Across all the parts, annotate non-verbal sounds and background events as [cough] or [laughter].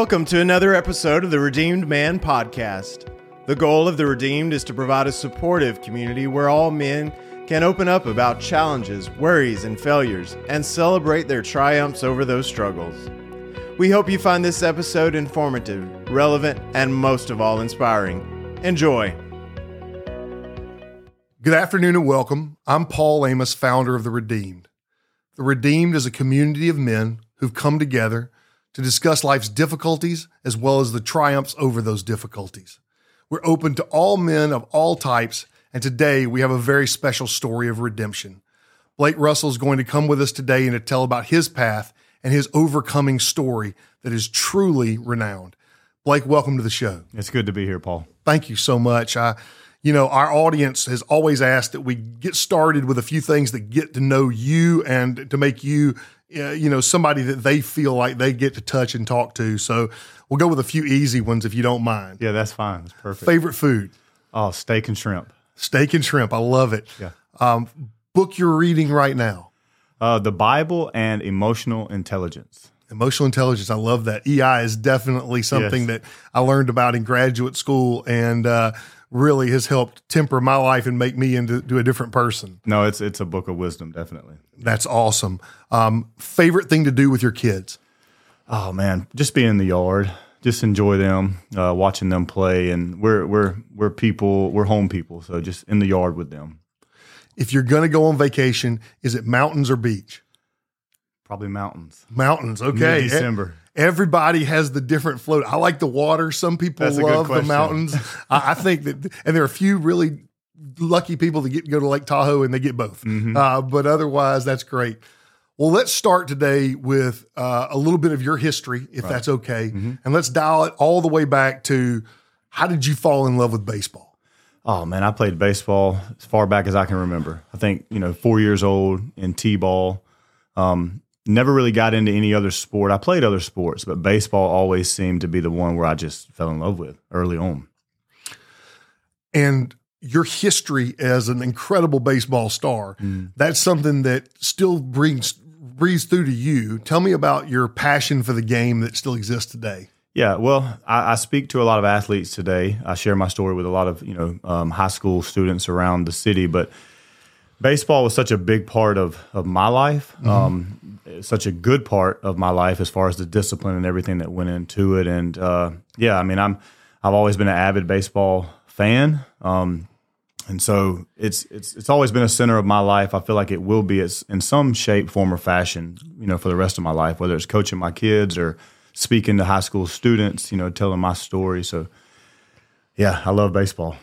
Welcome to another episode of the Redeemed Man Podcast. The goal of the Redeemed is to provide a supportive community where all men can open up about challenges, worries, and failures and celebrate their triumphs over those struggles. We hope you find this episode informative, relevant, and most of all, inspiring. Enjoy. Good afternoon and welcome. I'm Paul Amos, founder of The Redeemed. The Redeemed is a community of men who've come together to discuss life's difficulties as well as the triumphs over those difficulties. We're open to all men of all types, and today we have a very special story of redemption. Blake Russell is going to come with us today and to tell about his path and his overcoming story that is truly renowned. Blake, welcome to the show. It's good to be here, Paul. Thank you so much. I, you know, our audience has always asked that we get started with a few things that get to know you and to make you you know, somebody that they feel like they get to touch and talk to. So we'll go with a few easy ones if you don't mind. Yeah, that's fine. That's perfect. Favorite food? Oh, steak and shrimp. Steak and shrimp. I love it. Yeah. Um, book you're reading right now? Uh, the Bible and emotional intelligence. Emotional intelligence. I love that. EI is definitely something yes. that I learned about in graduate school and uh, really has helped temper my life and make me into a different person. No, it's it's a book of wisdom, definitely. That's awesome. Um, favorite thing to do with your kids? Oh man, just be in the yard. Just enjoy them, uh, watching them play, and we're we're we're people, we're home people, so just in the yard with them. If you're going to go on vacation, is it mountains or beach? Probably mountains. Mountains, okay. December. Everybody has the different float. I like the water. Some people That's love the mountains. [laughs] I, I, think that, and there are a few really lucky people that get go to Lake Tahoe and they get both. Mm-hmm. Uh, but otherwise, that's great. Well, let's start today with uh, a little bit of your history, if right. that's okay. Mm-hmm. And let's dial it all the way back to how did you fall in love with baseball? Oh, man, I played baseball as far back as I can remember. I think, you know, four years old in T ball. Um, never really got into any other sport. I played other sports, but baseball always seemed to be the one where I just fell in love with early on. And your history as an incredible baseball star, mm. that's something that still brings breathes through to you. Tell me about your passion for the game that still exists today. Yeah, well, I, I, speak to a lot of athletes today. I share my story with a lot of you know um, high school students around the city, but baseball was such a big part of of my life, mm-hmm. um, such a good part of my life as far as the discipline and everything that went into it. And uh, yeah, I mean, I'm I've always been an avid baseball fan. Um, and so it's it's it's always been a center of my life. I feel like it will be in some shape, form, or fashion, you know, for the rest of my life. Whether it's coaching my kids or speaking to high school students, you know, telling my story. So, yeah, I love baseball.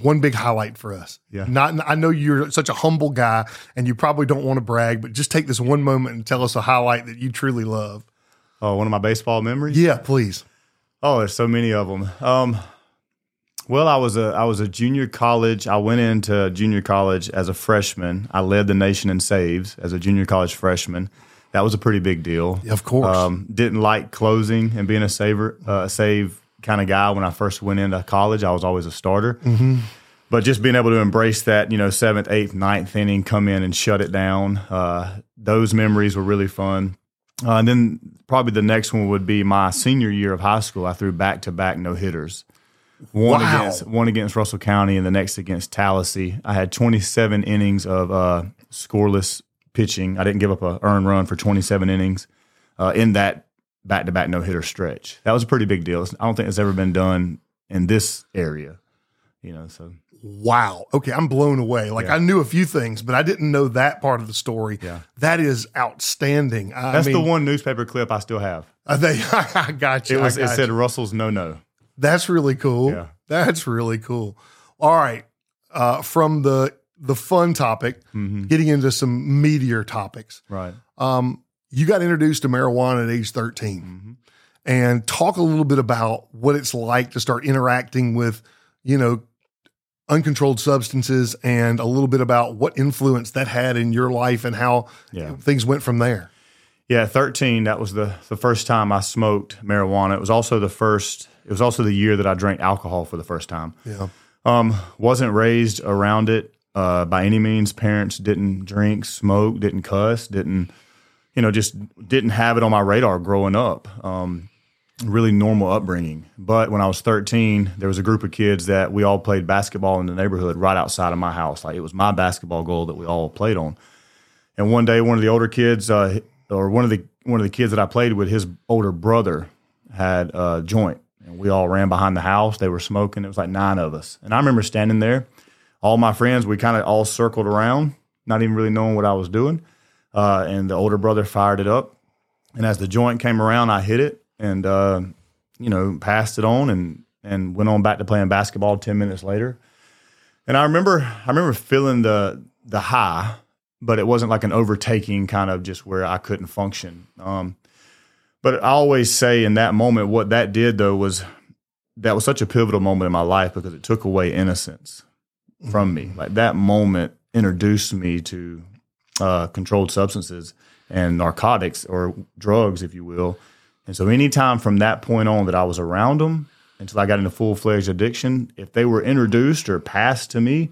One big highlight for us. Yeah. Not I know you're such a humble guy, and you probably don't want to brag, but just take this one moment and tell us a highlight that you truly love. Oh, one of my baseball memories. Yeah, please. Oh, there's so many of them. Um, well, I was a I was a junior college. I went into junior college as a freshman. I led the nation in saves as a junior college freshman. That was a pretty big deal. Of course. Um, didn't like closing and being a saver, uh, save kind of guy. When I first went into college, I was always a starter. Mm-hmm. But just being able to embrace that, you know, seventh, eighth, ninth inning, come in and shut it down. Uh, those memories were really fun. Uh, and then probably the next one would be my senior year of high school. I threw back to back no hitters. One wow. against one against Russell County and the next against Tallassee. I had 27 innings of uh, scoreless pitching. I didn't give up a earned run for 27 innings uh, in that back to back no hitter stretch. That was a pretty big deal. I don't think it's ever been done in this area. You know, so wow. Okay, I'm blown away. Like yeah. I knew a few things, but I didn't know that part of the story. Yeah, that is outstanding. I That's mean, the one newspaper clip I still have. Uh, they, [laughs] I got you. It was. It said Russell's no no. That's really cool. Yeah. That's really cool. All right. Uh, from the the fun topic, mm-hmm. getting into some meatier topics. Right. Um, you got introduced to marijuana at age 13. Mm-hmm. And talk a little bit about what it's like to start interacting with, you know, uncontrolled substances and a little bit about what influence that had in your life and how yeah. things went from there. Yeah, 13, that was the, the first time I smoked marijuana. It was also the first it was also the year that I drank alcohol for the first time. Yeah. Um, wasn't raised around it uh, by any means. Parents didn't drink, smoke, didn't cuss, didn't, you know, just didn't have it on my radar growing up. Um, really normal upbringing. But when I was 13, there was a group of kids that we all played basketball in the neighborhood right outside of my house. Like it was my basketball goal that we all played on. And one day, one of the older kids, uh, or one of the one of the kids that I played with, his older brother had a joint, and we all ran behind the house. They were smoking. It was like nine of us, and I remember standing there. All my friends, we kind of all circled around, not even really knowing what I was doing. Uh, and the older brother fired it up, and as the joint came around, I hit it, and uh, you know, passed it on, and and went on back to playing basketball. Ten minutes later, and I remember, I remember feeling the the high but it wasn't like an overtaking kind of just where I couldn't function. Um, but I always say in that moment, what that did though was that was such a pivotal moment in my life because it took away innocence from me. Like that moment introduced me to uh, controlled substances and narcotics or drugs, if you will. And so, anytime from that point on that I was around them until I got into full fledged addiction, if they were introduced or passed to me,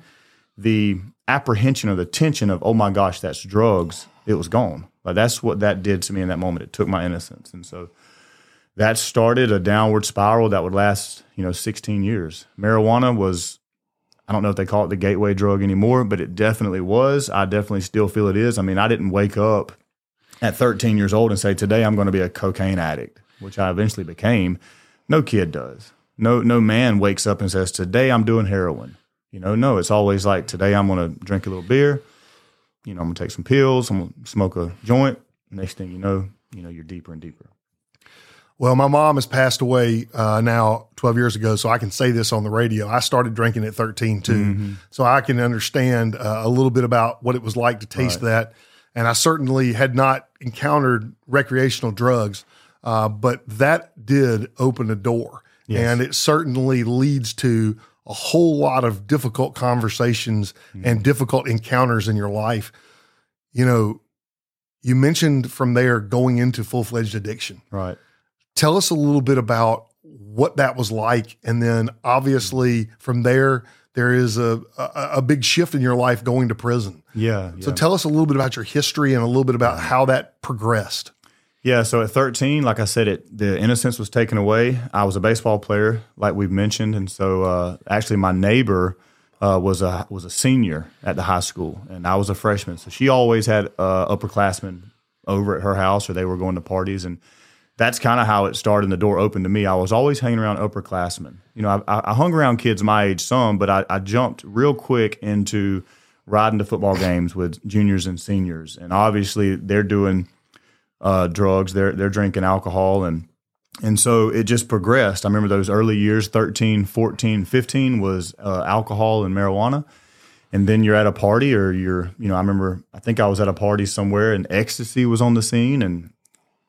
the apprehension or the tension of, oh my gosh, that's drugs, it was gone. Like that's what that did to me in that moment. It took my innocence. And so that started a downward spiral that would last, you know, 16 years. Marijuana was, I don't know if they call it the gateway drug anymore, but it definitely was. I definitely still feel it is. I mean, I didn't wake up at 13 years old and say, today I'm going to be a cocaine addict, which I eventually became. No kid does. No, no man wakes up and says, today I'm doing heroin. You know, no, it's always like today I'm going to drink a little beer. You know, I'm going to take some pills. I'm going to smoke a joint. Next thing you know, you know, you're deeper and deeper. Well, my mom has passed away uh, now 12 years ago, so I can say this on the radio. I started drinking at 13 too, mm-hmm. so I can understand uh, a little bit about what it was like to taste right. that. And I certainly had not encountered recreational drugs, uh, but that did open a door, yes. and it certainly leads to a whole lot of difficult conversations mm-hmm. and difficult encounters in your life. You know, you mentioned from there going into full fledged addiction. Right. Tell us a little bit about what that was like. And then obviously from there, there is a, a, a big shift in your life going to prison. Yeah, yeah. So tell us a little bit about your history and a little bit about how that progressed. Yeah, so at 13, like I said, it the innocence was taken away. I was a baseball player, like we've mentioned, and so uh, actually my neighbor uh, was a was a senior at the high school, and I was a freshman. So she always had uh, upperclassmen over at her house, or they were going to parties, and that's kind of how it started. And the door opened to me. I was always hanging around upperclassmen. You know, I, I hung around kids my age some, but I, I jumped real quick into riding to football games with juniors and seniors, and obviously they're doing uh, drugs. They're they're drinking alcohol and and so it just progressed. I remember those early years 13, 14, 15 was uh, alcohol and marijuana. And then you're at a party or you're, you know, I remember I think I was at a party somewhere and ecstasy was on the scene and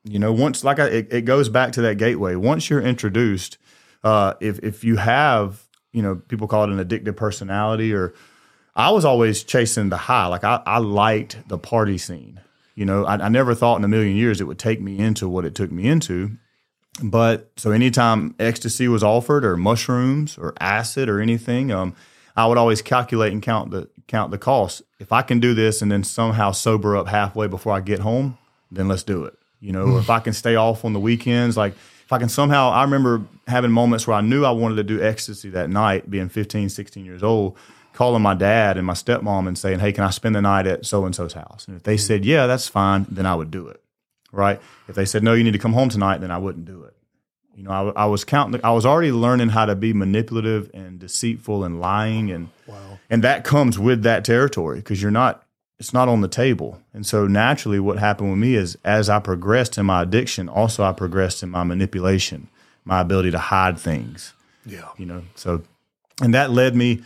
you know, once like I, it, it goes back to that gateway. Once you're introduced, uh, if if you have, you know, people call it an addictive personality or I was always chasing the high. Like I, I liked the party scene. You know, I, I never thought in a million years it would take me into what it took me into. But so anytime ecstasy was offered, or mushrooms, or acid, or anything, um, I would always calculate and count the count the cost. If I can do this and then somehow sober up halfway before I get home, then let's do it. You know, or if I can stay off on the weekends, like if I can somehow, I remember having moments where I knew I wanted to do ecstasy that night, being 15, 16 years old calling my dad and my stepmom and saying, "Hey, can I spend the night at so and so's house?" And if they said, "Yeah, that's fine," then I would do it. Right? If they said, "No, you need to come home tonight," then I wouldn't do it. You know, I, I was counting. I was already learning how to be manipulative and deceitful and lying, and wow. and that comes with that territory because you're not. It's not on the table, and so naturally, what happened with me is as I progressed in my addiction, also I progressed in my manipulation, my ability to hide things. Yeah, you know. So, and that led me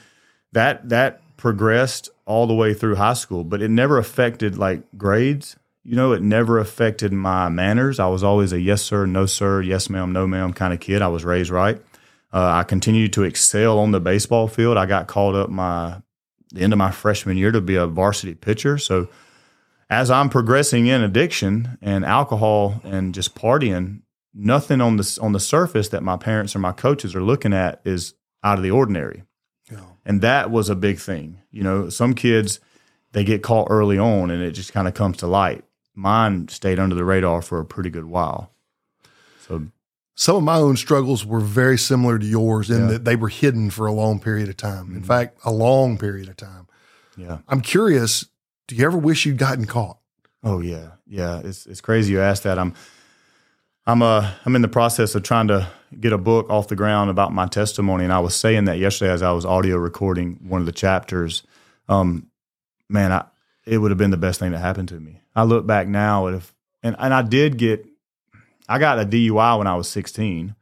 that that progressed all the way through high school, but it never affected like grades. You know, it never affected my manners. I was always a yes sir, no sir, yes ma'am, no ma'am kind of kid. I was raised right. Uh, I continued to excel on the baseball field. I got called up my the end of my freshman year to be a varsity pitcher. So as I'm progressing in addiction and alcohol and just partying, nothing on the on the surface that my parents or my coaches are looking at is out of the ordinary. And that was a big thing. You know, some kids, they get caught early on and it just kind of comes to light. Mine stayed under the radar for a pretty good while. So, Some of my own struggles were very similar to yours in Yeah. that they were hidden for a long period of time. In fact, a long period of time. Yeah. I'm curious, do you ever wish you'd gotten caught? Oh yeah, yeah. It's it's crazy you asked that. I'm I'm uh I'm in the process of trying to get a book off the ground about my testimony, and I was saying that yesterday as I was audio recording one of the chapters. Um, man, I it would have been the best thing that happened to me. I look back now, if and and I did get, I got a DUI when I was 16,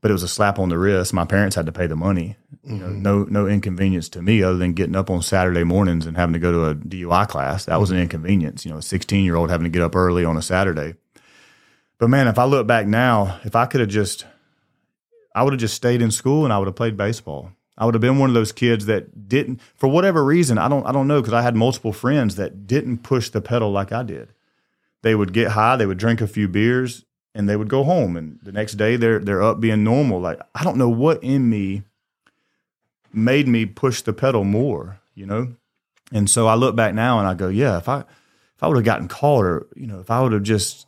but it was a slap on the wrist. My parents had to pay the money. You know, mm-hmm. no no inconvenience to me other than getting up on Saturday mornings and having to go to a DUI class. That was an mm-hmm. inconvenience. You know, a 16 year old having to get up early on a Saturday. But man, if I look back now, if I could have just, I would have just stayed in school and I would have played baseball. I would have been one of those kids that didn't, for whatever reason, I don't, I don't know, because I had multiple friends that didn't push the pedal like I did. They would get high, they would drink a few beers, and they would go home. And the next day, they're they're up being normal. Like I don't know what in me made me push the pedal more, you know. And so I look back now and I go, yeah, if I if I would have gotten caught, or you know, if I would have just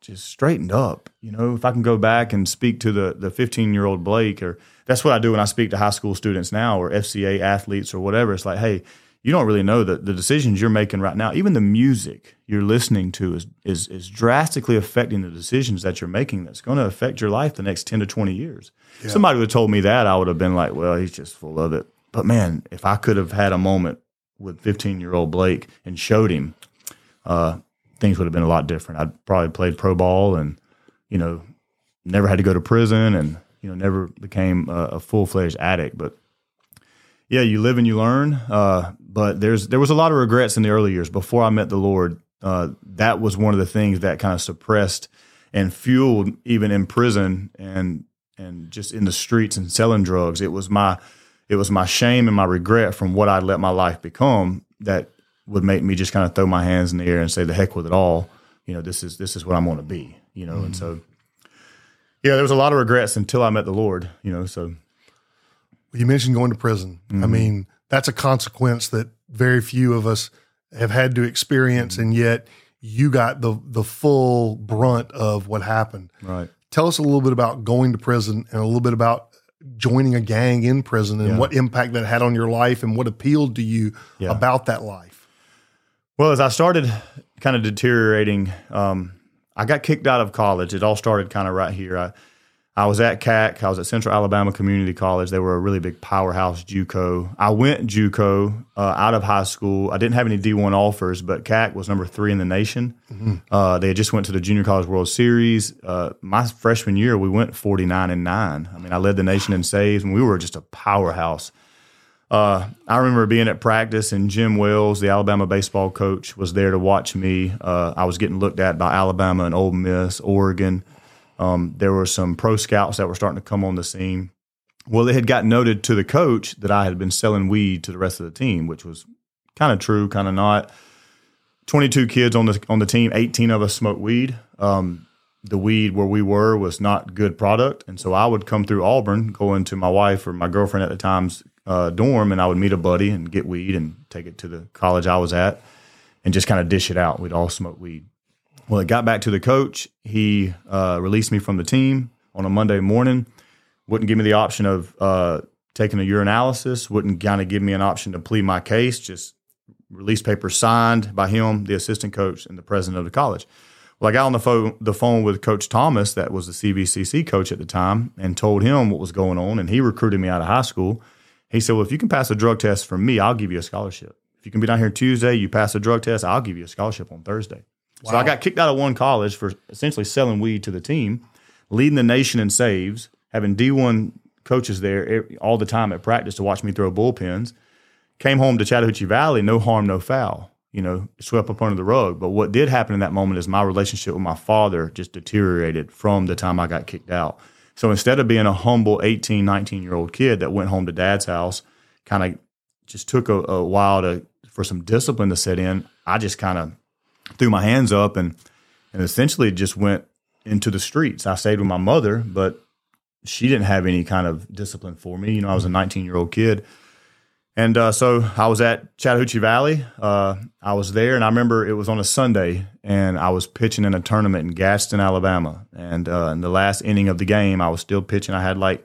just straightened up, you know, if I can go back and speak to the the 15 year old Blake, or that's what I do when I speak to high school students now, or FCA athletes, or whatever. It's like, hey, you don't really know that the decisions you're making right now, even the music you're listening to, is is is drastically affecting the decisions that you're making. That's going to affect your life the next 10 to 20 years. Somebody would have told me that, I would have been like, well, he's just full of it. But man, if I could have had a moment with 15 year old Blake and showed him, uh, things would have been a lot different. I'd probably played pro ball and, you know, never had to go to prison and, you know, never became a, a full fledged addict. But yeah, you live and you learn. Uh, but there's there was a lot of regrets in the early years before I met the Lord. Uh, that was one of the things that kind of suppressed and fueled even in prison and and just in the streets and selling drugs. It was my it was my shame and my regret from what I'd let my life become that would make me just kind of throw my hands in the air and say the heck with it all. You know, this is this is what I'm going to be. You know, and so yeah, there was a lot of regrets until I met the Lord. You know, so You mentioned going to prison. I mean, that's a consequence that very few of us have had to experience, and yet you got the the full brunt of what happened. right. Tell us a little bit about going to prison and a little bit about joining a gang in prison and Yeah. what impact that had on your life and what appealed to you Yeah. about that life. Well, as I started kind of deteriorating, um, I got kicked out of college. It all started kind of right here. I, I was at CAC. I was at Central Alabama Community College. They were a really big powerhouse JUCO. I went JUCO uh, out of high school. I didn't have any D1 offers, but CAC was number three in the nation. Uh, they had just went to the Junior College World Series. Uh, my freshman year, we went 49 and nine. I mean, I led the nation in saves, and we were just a powerhouse. Uh, I remember being at practice, and Jim Wells, the Alabama baseball coach, was there to watch me. Uh, I was getting looked at by Alabama and Ole Miss, Oregon. Um, there were some pro scouts that were starting to come on the scene. Well, it had got noted to the coach that I had been selling weed to the rest of the team, which was kind of true, kind of not. Twenty-two kids on the on the team, eighteen of us smoked weed. Um, the weed where we were was not good product, and so I would come through Auburn, go into my wife or my girlfriend at the time's uh, dorm, and I would meet a buddy and get weed and take it to the college I was at, and just kind of dish it out. We'd all smoke weed. Well, it got back to the coach. He uh, released me from the team on a Monday morning. Wouldn't give me the option of uh, taking a urinalysis. Wouldn't kind of give me an option to plead my case. Just release paper signed by him, the assistant coach, and the president of the college. Well, I got on the phone the phone with Coach Thomas, that was the CVCC coach at the time, and told him what was going on. And he recruited me out of high school. He said, "Well, if you can pass a drug test for me, I'll give you a scholarship. If you can be down here Tuesday, you pass a drug test, I'll give you a scholarship on Thursday." So I got kicked out of one college for essentially selling weed to the team, leading the nation in saves, having D1 coaches there all the time at practice to watch me throw bullpens. Came home to Chattahoochee Valley, no harm, no foul. You know, swept up under the rug. But what did happen in that moment is my relationship with my father just deteriorated from the time I got kicked out. So instead of being a humble 18, 19 year old kid that went home to dad's house, kind of just took a, a while to for some discipline to set in, I just kind of threw my hands up and and essentially just went into the streets. I stayed with my mother, but she didn't have any kind of discipline for me. You know, I was a 19 year old kid. And uh, so I was at Chattahoochee Valley. Uh, I was there, and I remember it was on a Sunday, and I was pitching in a tournament in Gadsden, Alabama. And uh, in the last inning of the game, I was still pitching. I had like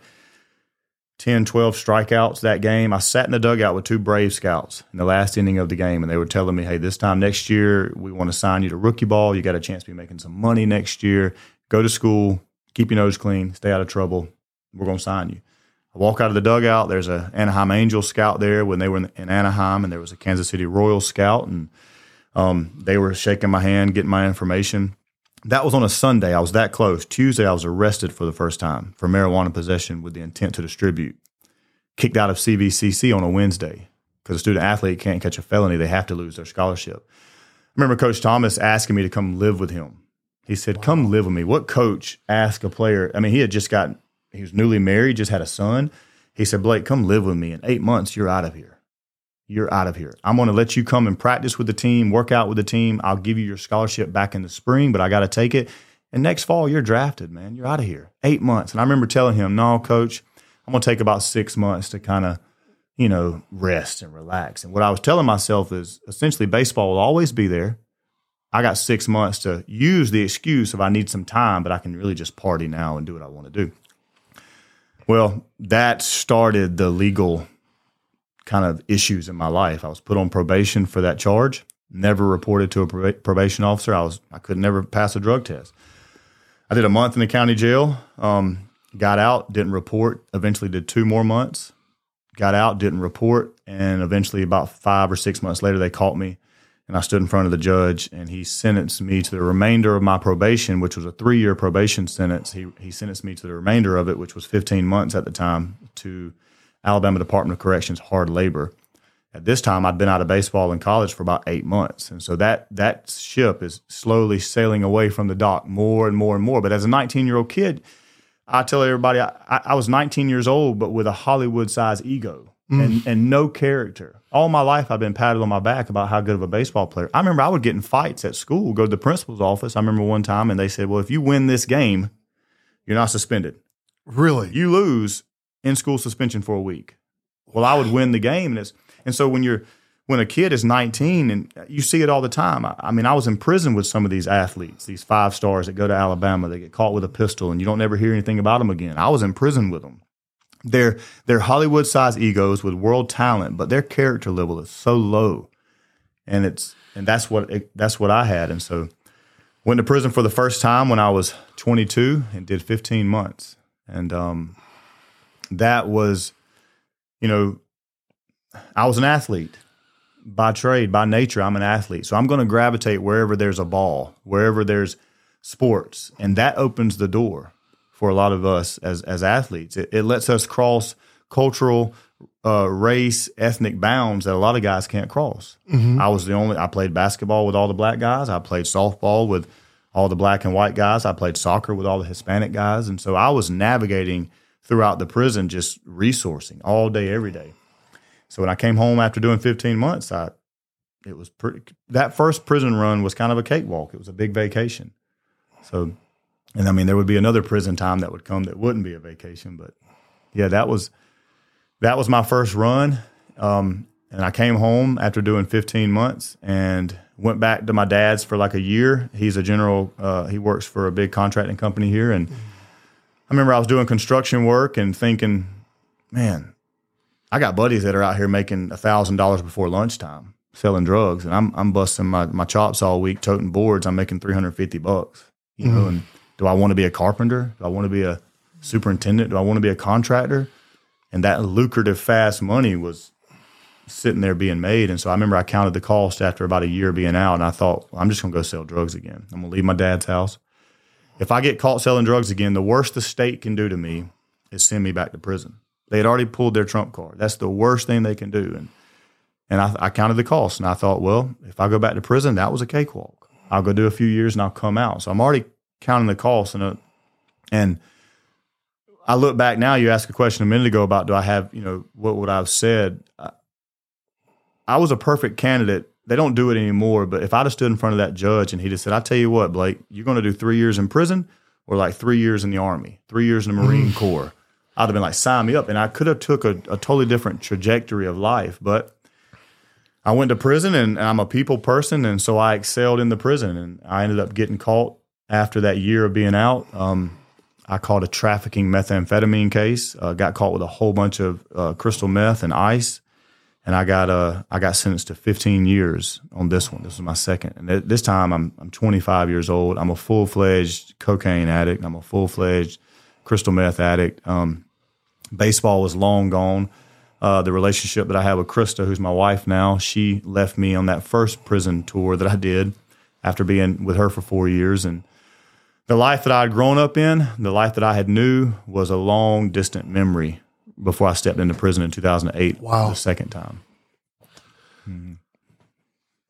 10, 12 strikeouts that game. I sat in the dugout with two Brave scouts in the last inning of the game, and they were telling me, hey, this time next year, we want to sign you to rookie ball. You got a chance to be making some money next year. Go to school, keep your nose clean, stay out of trouble. We're going to sign you. I walk out of the dugout. There's a Anaheim Angels scout there when they were in, in Anaheim, and there was a Kansas City Royals scout, and um, they were shaking my hand, getting my information. That was on a Sunday. I was that close. Tuesday, I was arrested for the first time for marijuana possession with the intent to distribute. Kicked out of CVCC on a Wednesday because a student athlete can't catch a felony; they have to lose their scholarship. I remember Coach Thomas asking me to come live with him. He said, wow. "Come live with me." What coach asked a player? I mean, he had just got he was newly married, just had a son. He said, Blake, come live with me. In eight months, you're out of here. You're out of here. I'm going to let you come and practice with the team, work out with the team. I'll give you your scholarship back in the spring, but I got to take it. And next fall, you're drafted, man. You're out of here. Eight months. And I remember telling him, no, coach, I'm going to take about six months to kind of, you know, rest and relax. And what I was telling myself is essentially baseball will always be there. I got six months to use the excuse if I need some time, but I can really just party now and do what I want to do. Well, that started the legal kind of issues in my life. I was put on probation for that charge. Never reported to a probation officer. I was I could never pass a drug test. I did a month in the county jail. Um, got out, didn't report. Eventually, did two more months. Got out, didn't report, and eventually, about five or six months later, they caught me and I stood in front of the judge, and he sentenced me to the remainder of my probation, which was a three year probation sentence. He, he sentenced me to the remainder of it, which was 15 months at the time, to Alabama Department of Corrections hard labor. At this time, I'd been out of baseball in college for about eight months, and so that that ship is slowly sailing away from the dock more and more and more. But as a 19 year old kid, I tell everybody I, I was 19 years old, but with a Hollywood size ego mm. and, and no character all my life I've been patted on my back about how good of a baseball player. I remember I would get in fights at school, go to the principal's office. I remember one time and they said, Well, if you win this game, you're not suspended. Really? You lose in school suspension for a week. Well, I would win the game. And it's and so when you're when a kid is 19 and you see it all the time. I, I mean, I was in prison with some of these athletes, these five stars that go to Alabama, they get caught with a pistol and you don't ever hear anything about them again. I was in prison with them. They're they're Hollywood sized egos with world talent, but their character level is so low, and it's and that's what it, that's what I had, and so went to prison for the first time when I was 22 and did 15 months, and um, that was, you know, I was an athlete by trade, by nature. I'm an athlete, so I'm going to gravitate wherever there's a ball, wherever there's sports, and that opens the door for a lot of us as as athletes. It, it lets us cross cultural, uh, race, ethnic bounds that a lot of guys can't cross. Mm-hmm. I was the only. I played basketball with all the black guys. I played softball with all the black and white guys. I played soccer with all the Hispanic guys, and so I was navigating throughout the prison, just resourcing all day, every day. So when I came home after doing 15 months, I it was pretty. That first prison run was kind of a cakewalk. It was a big vacation. So and I mean, there would be another prison time that would come that wouldn't be a vacation. But yeah, that was that was my first run. Um, and I came home after doing 15 months and went back to my dad's for like a year. He's a general. Uh, he works for a big contracting company here, and I remember I was doing construction work and thinking, man, I got buddies that are out here making a thousand dollars before lunchtime selling drugs, and I'm I'm busting my, my chops all week toting boards. I'm making 350 bucks, you know, mm-hmm. and do I want to be a carpenter? Do I want to be a superintendent? Do I want to be a contractor? And that lucrative, fast money was sitting there being made. And so I remember I counted the cost after about a year being out, and I thought, well, I'm just going to go sell drugs again. I'm going to leave my dad's house. If I get caught selling drugs again, the worst the state can do to me is send me back to prison. They had already pulled their trump card. That's the worst thing they can do. And and I, I counted the cost, and I thought, well, if I go back to prison, that was a cakewalk. I'll go do a few years and I'll come out. So I'm already counting the costs and uh, and I look back now. You asked a question a minute ago about do I have you know what would I have said? I, I was a perfect candidate. They don't do it anymore. But if I'd have stood in front of that judge and he'd have said, "I tell you what, Blake, you're going to do three years in prison or like three years in the army, three years in the Marine mm. Corps," I'd have been like, sign me up. And I could have took a, a totally different trajectory of life. But I went to prison and I'm a people person. And so I excelled in the prison. And I ended up getting caught after that year of being out. Um, I caught a trafficking methamphetamine case, uh, got caught with a whole bunch of uh, crystal meth and ice. And I got uh, I got sentenced to 15 years on this one. This was my second, and th- this time I'm I'm 25 years old. I'm a full fledged cocaine addict. I'm a full fledged crystal meth addict. Um, baseball was long gone. Uh, the relationship that I have with Krista, who's my wife now, she left me on that first prison tour that I did after being with her for four years. And the life that I had grown up in, the life that I had knew, was a long, distant memory before I stepped into prison in 2008. Wow. The second time. Hmm.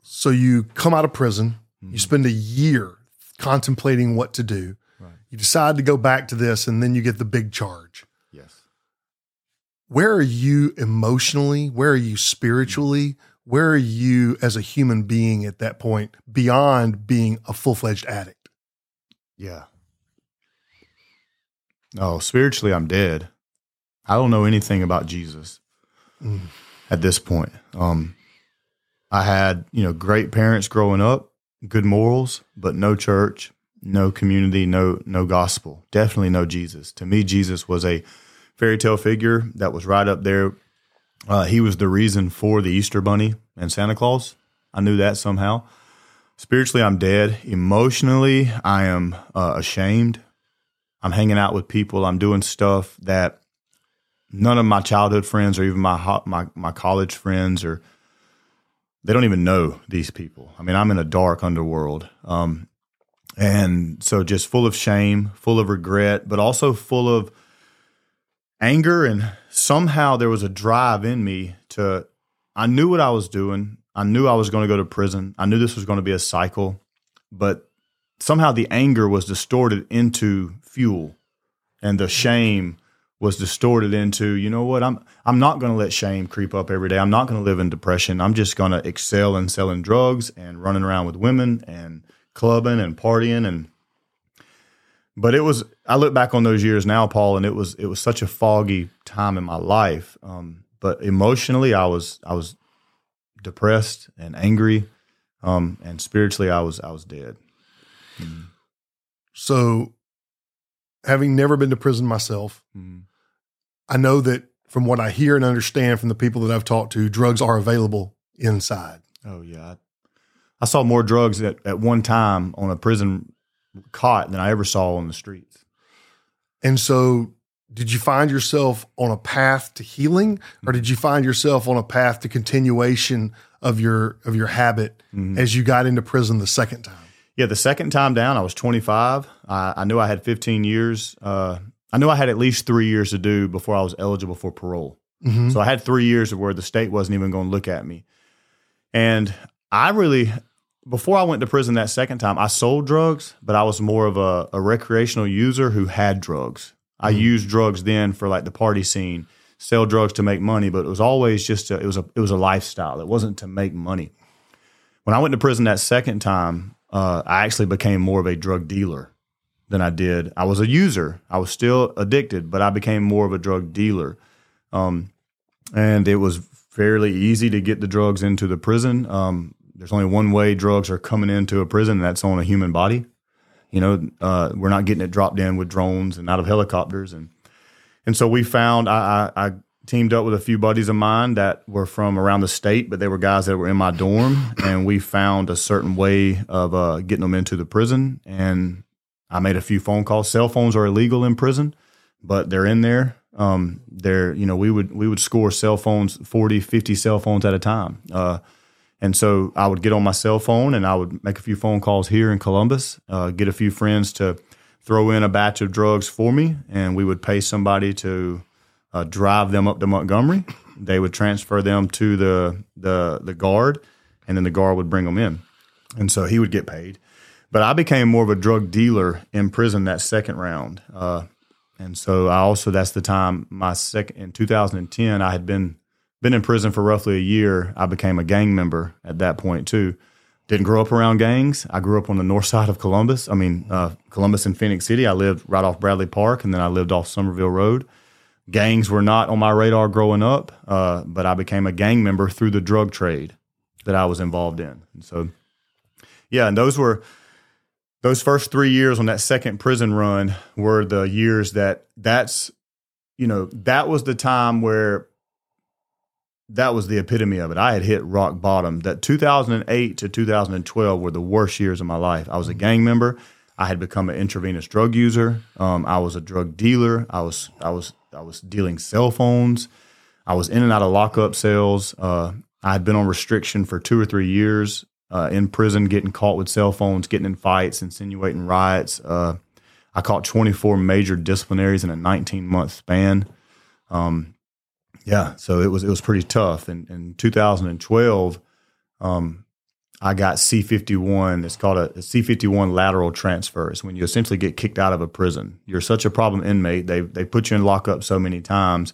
So you come out of prison, you hmm. spend a year contemplating what to do. You decide to go back to this, and then you get the big charge. Yes. Where are you emotionally? Where are you spiritually? Where are you as a human being at that point beyond being a full fledged addict? Yeah. Oh, spiritually, I'm dead. I don't know anything about Jesus at this point. Um, I had, you know, great parents growing up, good morals, but no church, no community, no no gospel. Definitely no Jesus. To me, Jesus was a fairy tale figure that was right up there. Uh, he was the reason for the Easter Bunny and Santa Claus. I knew that somehow. Spiritually, I'm dead. Emotionally, I am uh, ashamed. I'm hanging out with people. I'm doing stuff that none of my childhood friends or even my my my college friends or they don't even know these people. I mean, I'm in a dark underworld. Um, and so just full of shame, full of regret, but also full of anger and somehow there was a drive in me to I knew what I was doing. I knew I was going to go to prison. I knew this was going to be a cycle, but somehow the anger was distorted into fuel and the shame was distorted into, you know what, I'm I'm not going to let shame creep up every day. I'm not going to live in depression. I'm just going to excel in selling drugs and running around with women and clubbing and partying and but it was I look back on those years now, Paul, and it was it was such a foggy time in my life. Um, but emotionally, I was I was depressed and angry, um, and spiritually, I was I was dead. So, having never been to prison myself, Mhm. I know that from what I hear and understand from the people that I've talked to, drugs are available inside. Oh yeah, I, I saw more drugs at, at one time on a prison cot than I ever saw on the streets. And so, did you find yourself on a path to healing, or did you find yourself on a path to continuation of your of your habit as you got into prison the second time? Yeah, the second time down, I was 25. I, I knew I had 15 years. Uh, I knew I had at least three years to do before I was eligible for parole. Mhm. So I had three years of where the state wasn't even going to look at me. And I really, before I went to prison that second time, I sold drugs, but I was more of a, a recreational user who had drugs. I used drugs then for like the party scene, sell drugs to make money, but it was always just a, it was a it was a lifestyle. It wasn't to make money. When I went to prison that second time, uh, I actually became more of a drug dealer than I did. I was a user. I was still addicted, but I became more of a drug dealer. Um, and it was fairly easy to get the drugs into the prison. Um, there's only one way drugs are coming into a prison, and that's on a human body. You know, uh, we're not getting it dropped in with drones and out of helicopters, and and so we found I, I, I teamed up with a few buddies of mine that were from around the state, but they were guys that were in my dorm, and we found a certain way of uh, getting them into the prison. And I made a few phone calls. Cell phones are illegal in prison, but they're in there. Um, they're you know we would we would score cell phones 40, 50 cell phones at a time. Uh, and so I would get on my cell phone and I would make a few phone calls here in Columbus, uh, get a few friends to throw in a batch of drugs for me, and we would pay somebody to uh, drive them up to Montgomery. They would transfer them to the the the guard, and then the guard would bring them in, and so he would get paid. But I became more of a drug dealer in prison that second round, uh, and so I also that's the time my second in 2010 I had been been in prison for roughly a year. I became a gang member at that point too. Didn't grow up around gangs. I grew up on the north [laughs] side of Columbus. I mean, uh, Columbus and Phenix City. I lived right off Bradley Park, and then I lived off Somerville Road. gangs were not on my radar growing up, uh, but I became a gang member through the drug trade that I was involved in. And so, yeah, and those were those first three years on that second prison run were the years that that's you know that was the time where that was the epitome of it. I had hit rock bottom. That 2008 to 2012 were the worst years of my life. I was a gang member. I had become an intravenous drug user. Um, I was a drug dealer. I was I was I was dealing cell phones. I was in and out of lockup cells. Uh, I had been on restriction for two or three years uh, in prison, getting caught with cell phones, getting in fights, insinuating riots. Uh, I caught 24 major disciplinaries in a 19 month span. Um, yeah, so it was it was pretty tough. And in 2012, um, I got C51. It's called a a C51 lateral transfer. It's when you essentially get kicked out of a prison. You're such a problem inmate. They they put you in lockup so many times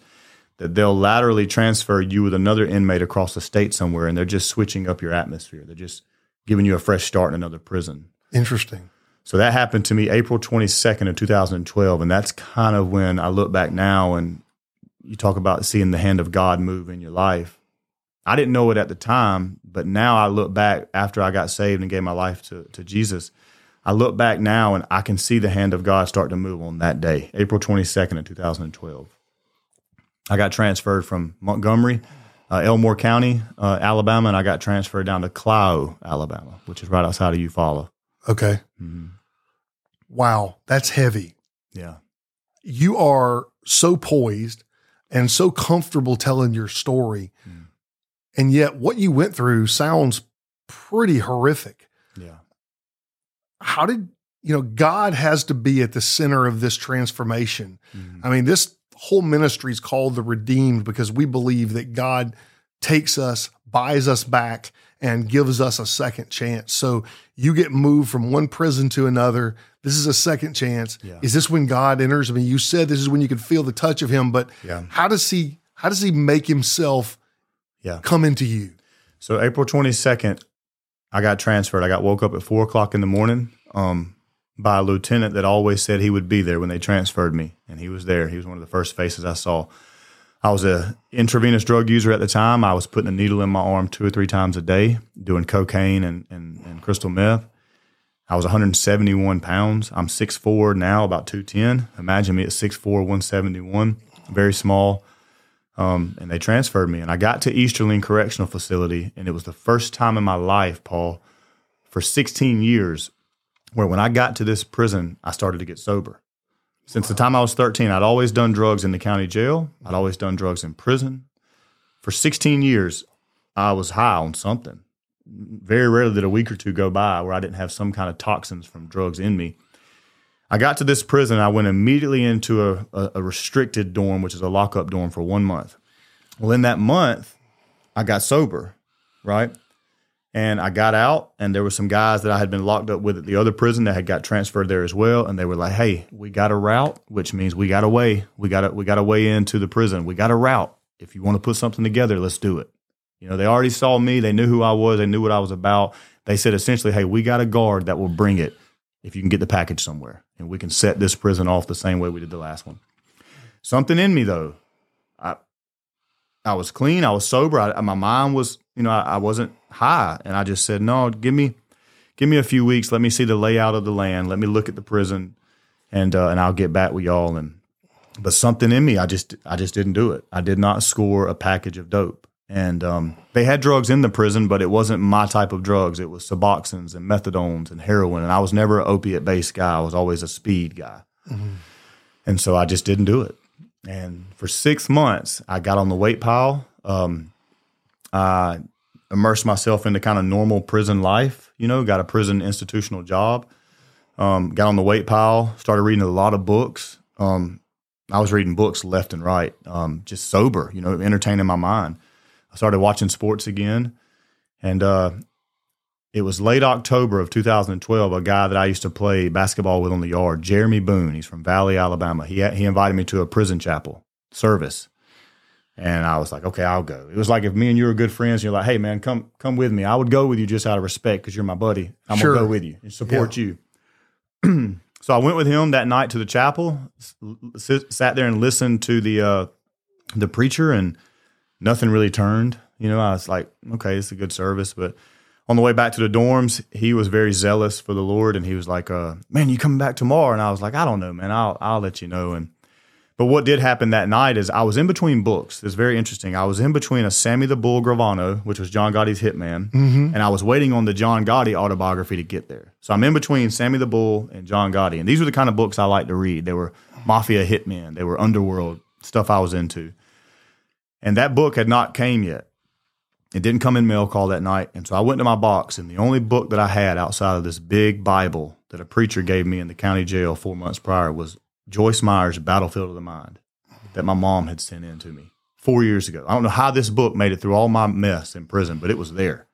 that they'll laterally transfer you with another inmate across the state somewhere, and they're just switching up your atmosphere. They're just giving you a fresh start in another prison. Interesting. So that happened to me April 22nd of 2012, and that's kind of when I look back now and you talk about seeing the hand of God move in your life. I didn't know it at the time, but now I look back after I got saved and gave my life to, to Jesus. I look back now and I can see the hand of God start to move on that day, April 22nd of 2012. I got transferred from Montgomery, uh, Elmore County, uh, Alabama, and I got transferred down to Clio, Alabama, which is right outside of Eufaula. Okay. Mm-hmm. Wow, that's heavy. Yeah. You are so poised and so comfortable telling your story. Mm. And yet, what you went through sounds pretty horrific. Yeah. How did, you know, God has to be at the center of this transformation. Mhm. I mean, this whole ministry is called the redeemed because we believe that God takes us, buys us back, and gives us a second chance. So you get moved from one prison to another. This is a second chance. Yeah. Is this when God enters? I mean, you said this is when you can feel the touch of Him, but Yeah. how does He how does He make Himself Yeah. come into you? So April 22nd, I got transferred. I got woke up at four o'clock in the morning um, by a lieutenant that always said he would be there when they transferred me, and he was there. He was one of the first faces I saw. I was a intravenous drug user at the time. I was putting a needle in my arm two or three times a day, doing cocaine and, and, and crystal meth. I was 171 pounds. I'm 6'4 now, about 210. Imagine me at 6'4, 171, very small. Um, and they transferred me. And I got to Easterling Correctional Facility, and it was the first time in my life, Paul, for 16 years, where when I got to this prison, I started to get sober. Since the time I was 13, I'd always done drugs in the county jail, I'd always done drugs in prison. For 16 years, I was high on something. Very rarely did a week or two go by where I didn't have some kind of toxins from drugs in me. I got to this prison. I went immediately into a, a, a restricted dorm, which is a lockup dorm, for one month. Well, in that month, I got sober, right? And I got out, and there were some guys that I had been locked up with at the other prison that had got transferred there as well. And they were like, "Hey, we got a route, which means we got a way. We got a we got a way into the prison. We got a route. If you want to put something together, let's do it." You know, they already saw me. They knew who I was. They knew what I was about. They said essentially, "Hey, we got a guard that will bring it if you can get the package somewhere, and we can set this prison off the same way we did the last one." Something in me though, I I was clean. I was sober. I, my mind was, you know, I, I wasn't high, and I just said, "No, give me, give me a few weeks. Let me see the layout of the land. Let me look at the prison, and uh, and I'll get back with y'all." And but something in me, I just, I just didn't do it. I did not score a package of dope, and um, they had drugs in the prison, but it wasn't my type of drugs. It was Suboxones and methadones and heroin, and I was never an opiate based guy. I was always a speed guy, and so I just didn't do it. And for six months, I got on the weight pile. Um, I immersed myself into kind of normal prison life. You know, got a prison institutional job. Um, got on the weight pile. Started reading a lot of books. Um, I was reading books left and right, um, just sober. You know, entertaining my mind. I started watching sports again, and uh, it was late October of 2012. A guy that I used to play basketball with on the yard, Jeremy Boone. He's from Valley, Alabama. He he invited me to a prison chapel service, and I was like, okay, I'll go. It was like if me and you were good friends, and you're like, hey man, come come with me. I would go with you just out of respect because you're my buddy. I'm Sure. gonna go with you and support you. [clears throat] So I went with him that night to the chapel, s- sat there and listened to the uh, the preacher, and nothing really turned. You know, I was like, okay, it's a good service, but on the way back to the dorms, he was very zealous for the Lord, and he was like, uh, "Man, you coming back tomorrow?" And I was like, "I don't know, man. I'll I'll let you know." And but what did happen that night is I was in between books. It's very interesting. I was in between a Sammy the Bull Gravano, which was John Gotti's Hitman, mm-hmm. and I was waiting on the John Gotti autobiography to get there. So I'm in between Sammy the Bull and John Gotti, and these were the kind of books I like to read. They were mafia hitmen, they were underworld stuff I was into, and that book had not came yet. It didn't come in mail call that night, and so I went to my box, and the only book that I had outside of this big Bible that a preacher gave me in the county jail four months prior was Joyce Meyer's Battlefield of the Mind that my mom had sent in to me four years ago. I don't know how this book made it through all my mess in prison, but it was there.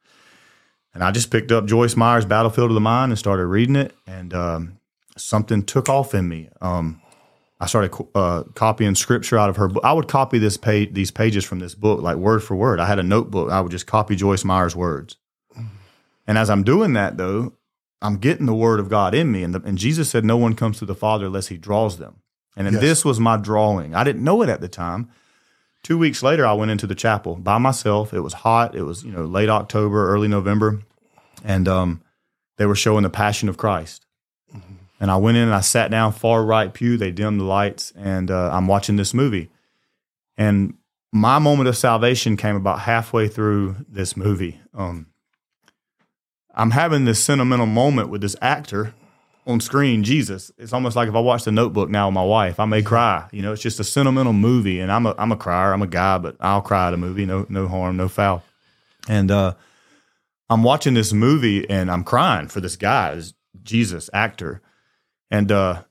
And I just picked up Joyce Meyer's Battlefield of the Mind and started reading it, and um, something took off in me. Um, I started uh, copying scripture out of her book. I would copy this page, these pages from this book, like word for word. I had a notebook. I would just copy Joyce Meyer's words. And as I'm doing that, though, I'm getting the word of God in me. And, the, and Jesus said, No one comes to the Father unless he draws them. And Yes. this was my drawing. I didn't know it at the time. Two weeks later, I went into the chapel by myself. It was hot. It was, you know, late October, early November. And um, they were showing the Passion of Christ. And I went in and I sat down far right pew. They dimmed the lights, and uh, I'm watching this movie. And my moment of salvation came about halfway through this movie. Um, I'm having this sentimental moment with this actor on screen, Jesus. It's almost like if I watch The Notebook now with my wife, I may cry. You know, it's just a sentimental movie, and I'm a I'm a crier. I'm a guy, but I'll cry at a movie. No no harm, no foul. And uh, I'm watching this movie, and I'm crying for this guy, this Jesus actor, and uh,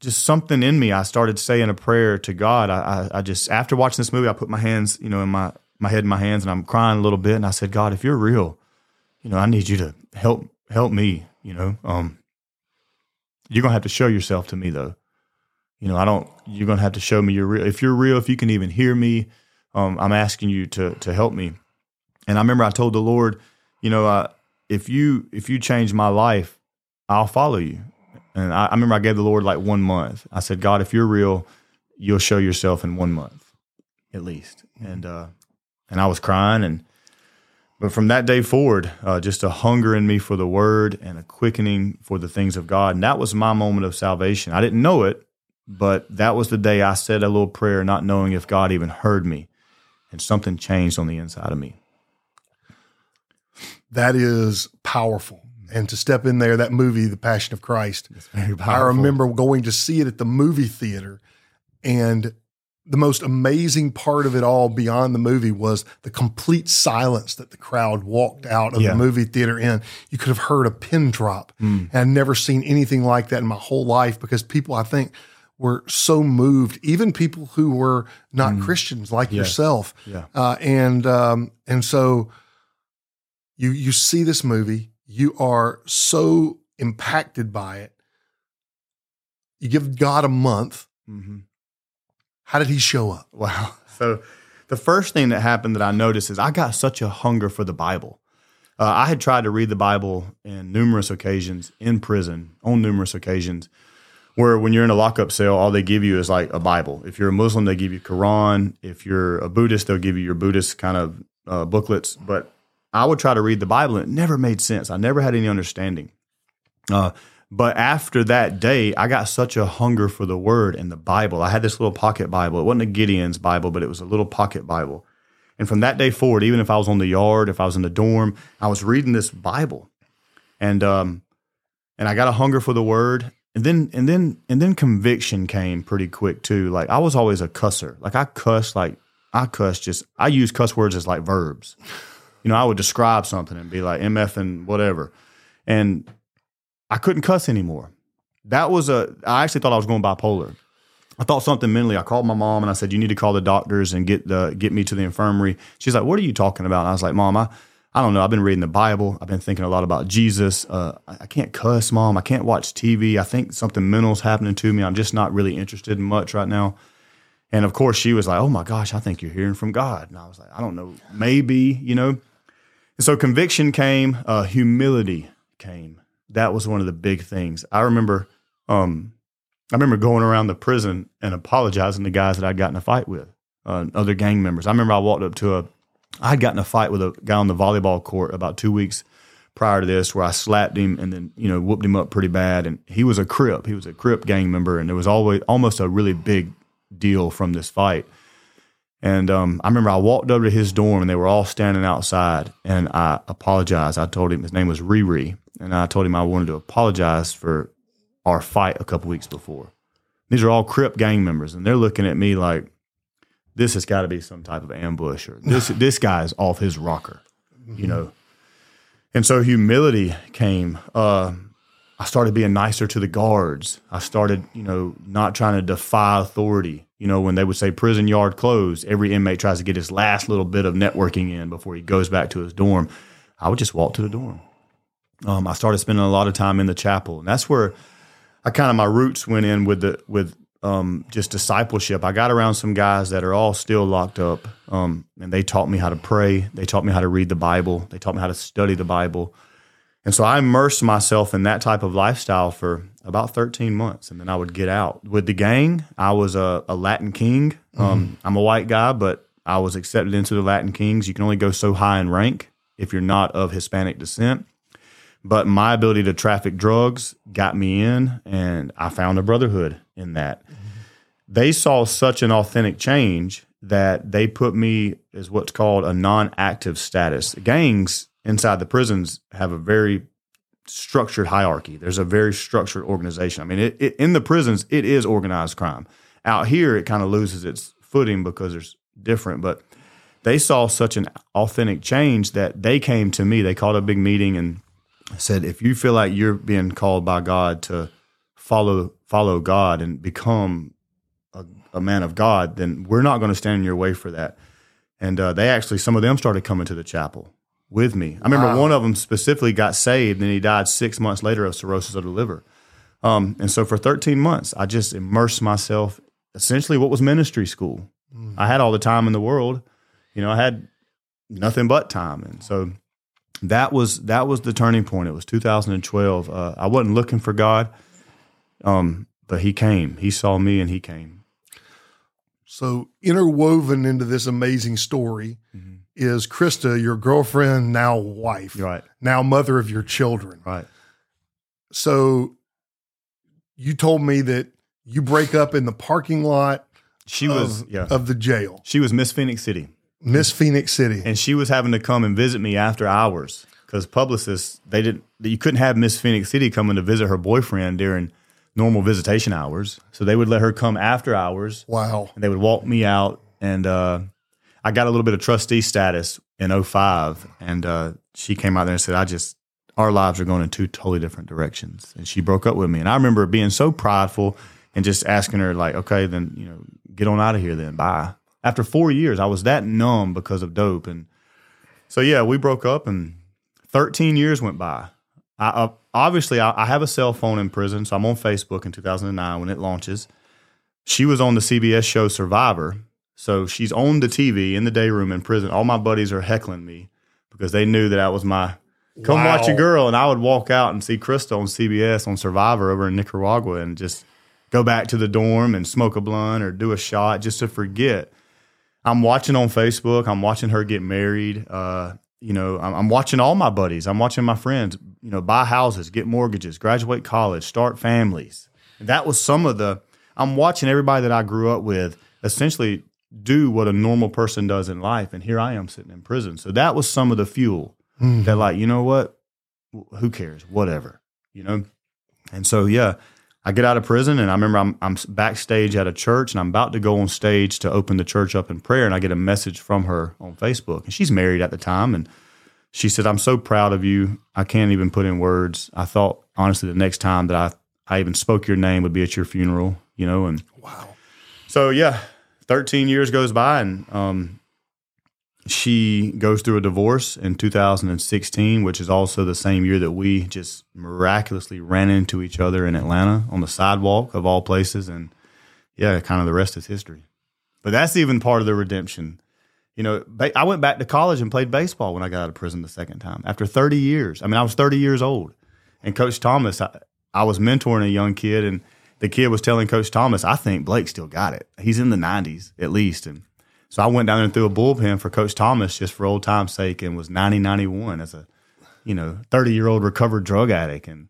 just something in me. I started saying a prayer to God. I, I I just after watching this movie, I put my hands, you know, in my my head in my hands, and I'm crying a little bit, and I said, God, if you're real, you know, I need you to help help me. You know, um, you're gonna have to show yourself to me though. You know, I don't. You're gonna have to show me you're real. If you're real, if you can even hear me, um, I'm asking you to to help me. And I remember I told the Lord, you know, uh, if you if you change my life, I'll follow you. And I, I remember I gave the Lord like one month. I said, God, if you're real, you'll show yourself in one month, at least. And uh, and I was crying and. But from that day forward, uh, just a hunger in me for the word and a quickening for the things of God. And that was my moment of salvation. I didn't know it, but that was the day I said a little prayer, not knowing if God even heard me. And something changed on the inside of me. That is powerful. And to step in there, that movie, The Passion of Christ, I remember going to see it at the movie theater. And the most amazing part of it all beyond the movie was the complete silence that the crowd walked out of Yeah. the movie theater in. You could have heard a pin drop. And I'd never seen anything like that in my whole life because people, I think, were so moved, even people who were not Christians like yourself. Yeah. Uh, and um, and so you you see this movie, you are so impacted by it. You give God a month. hmm How did he show up? [laughs] Wow. So the first thing that happened that I noticed is I got such a hunger for the Bible. Uh, I had tried to read the Bible in numerous occasions in prison, on numerous occasions, where when you're in a lockup cell, all they give you is like a Bible. If you're a Muslim, they give you Quran. If you're a Buddhist, they'll give you your Buddhist kind of uh, booklets. But I would try to read the Bible, and it never made sense. I never had any understanding. Uh, but after that day, I got such a hunger for the Word and the Bible. I had this little pocket Bible. It wasn't a Gideon's Bible, but it was a little pocket Bible. And from that day forward, even if I was on the yard, if I was in the dorm, I was reading this Bible, and um, and I got a hunger for the Word. And then and then and then conviction came pretty quick too. Like I was always a cusser. Like I cuss like I cuss just I use cuss words as like verbs. You know, I would describe something and be like MF and whatever. And I couldn't cuss anymore. That was a I actually thought I was going bipolar. I thought something mentally. I called my mom and I said, "You need to call the doctors and get the get me to the infirmary." She's like, "What are you talking about?" And I was like, "Mom, I I don't know. I've been reading the Bible. I've been thinking a lot about Jesus. Uh, I, can't cuss, Mom. I can't watch TV. I think something mental's happening to me. I'm just not really interested in much right now." And of course, she was like, "Oh my gosh, I think you're hearing from God." And I was like, "I don't know, maybe, you know." And so conviction came, uh, humility came. That was one of the big things. I remember Um, I remember going around the prison and apologizing to guys that I'd gotten a fight with, uh, other gang members. I remember I walked up to a, I'd gotten a fight with a guy on the volleyball court about two weeks prior to this, where I slapped him and then you know whooped him up pretty bad. And he was a Crip, he was a Crip gang member, and there was always almost a really big deal from this fight. And um, I remember I walked over to his dorm and they were all standing outside. And I apologized. I told him his name was Riri, and I told him I wanted to apologize for our fight a couple weeks before. These are all Crip gang members, and they're looking at me like this has got to be some type of ambush, or this [laughs] this guy's off his rocker, you know. And so humility came. Uh, I started being nicer to the guards. I started, you know, not trying to defy authority. You know, when they would say prison yard closed, every inmate tries to get his last little bit of networking in before he goes back to his dorm. I would just walk to the dorm. Um, I started spending a lot of time in the chapel, and that's where I kind of my roots went in with the with um, just discipleship. I got around some guys that are all still locked up, um, and they taught me how to pray. They taught me how to read the Bible. They taught me how to study the Bible. And so I immersed myself in that type of lifestyle for about 13 months. And then I would get out. With the gang, I was a, a Latin king. Um, I'm a white guy, but I was accepted into the Latin Kings. You can only go so high in rank if you're not of Hispanic descent. But my ability to traffic drugs got me in, and I found a brotherhood in that. They saw such an authentic change that they put me as what's called a non-active status. Gangs inside the prisons have a very structured hierarchy. There's a very structured organization. I mean, it, it, in the prisons, it is organized crime. Out here, it kind of loses its footing because there's different. But they saw such an authentic change that they came to me. They called a big meeting and said, "If you feel like you're being called by God to follow follow God and become a, a man of God, then we're not going to stand in your way for that." And uh, they actually, some of them started coming to the chapel with me. I remember Wow. one of them specifically got saved, and he died six months later of cirrhosis of the liver. Um, and so for 13 months, I just immersed myself essentially what was ministry school. I had all the time in the world. You know, I had nothing but time. And so that was that was the turning point. It was 2012. Uh, I wasn't looking for God, um, but He came. He saw me, and He came. So interwoven into this amazing story Mm-hmm. is Krista, your girlfriend, now wife, Right, now mother of your children. right. So you told me that you break up in the parking lot She was yeah. of the jail, She was Miss Phenix City. Miss Phenix City. and she was having to come and visit me after hours because publicists they didn't you couldn't have Miss Phenix City coming to visit her boyfriend during normal visitation hours, so they would let her come after hours. Wow. and they would walk me out and uh, I got a little bit of trustee status in 05 and uh, she came out there and said I just our lives are going in two totally different directions. And she broke up with me. And I remember being so prideful and just asking her like okay then you know get on out of here then. Bye after 4 years I was that numb because of dope and so yeah we broke up and 13 years went by I, uh, obviously I, I have a cell phone in prison so I'm on Facebook in 2009 when it launches she was on the CBS show Survivor. So she's on the TV in the day room in prison. All my buddies are heckling me because they knew that I was my come Wow. watch a girl. And I would walk out and see Krista on CBS on Survivor over in Nicaragua and just go back to the dorm and smoke a blunt or do a shot just to forget. I'm watching on Facebook. I'm watching her get married. Uh, you know, I'm, I'm watching all my buddies. I'm watching my friends, you know, buy houses, get mortgages, graduate college, start families. And that was some of the, I'm watching everybody that I grew up with essentially do what a normal person does in life. And here I am sitting in prison. So that was some of the fuel that, like, you know what? Who cares? Whatever, you know? And so, yeah, I get out of prison and I remember I'm, I'm backstage at a church and I'm about to go on stage to open the church up in prayer. And I get a message from her on Facebook. And she's married at the time. And she said, I'm so proud of you. I can't even put in words. I thought, honestly, the next time that I, I even spoke your name would be at your funeral, you know? And Wow. so, yeah, 13 years goes by and um, she goes through a divorce in 2016, which is also the same year that we just miraculously ran into each other in Atlanta on the sidewalk of all places. And yeah, kind of the rest is history. But that's even part of the redemption. You know, I went back to college and played baseball when I got out of prison the second time after 30 years. I mean, I was 30 years old. And Coach Thomas, I, I was mentoring a young kid, and the kid was telling Coach Thomas, "I think Blake still got it. He's in the 90s at least." And so I went down there and threw a bullpen for Coach Thomas just for old time's sake, and was 90 91 as a you know 30 year old recovered drug addict, and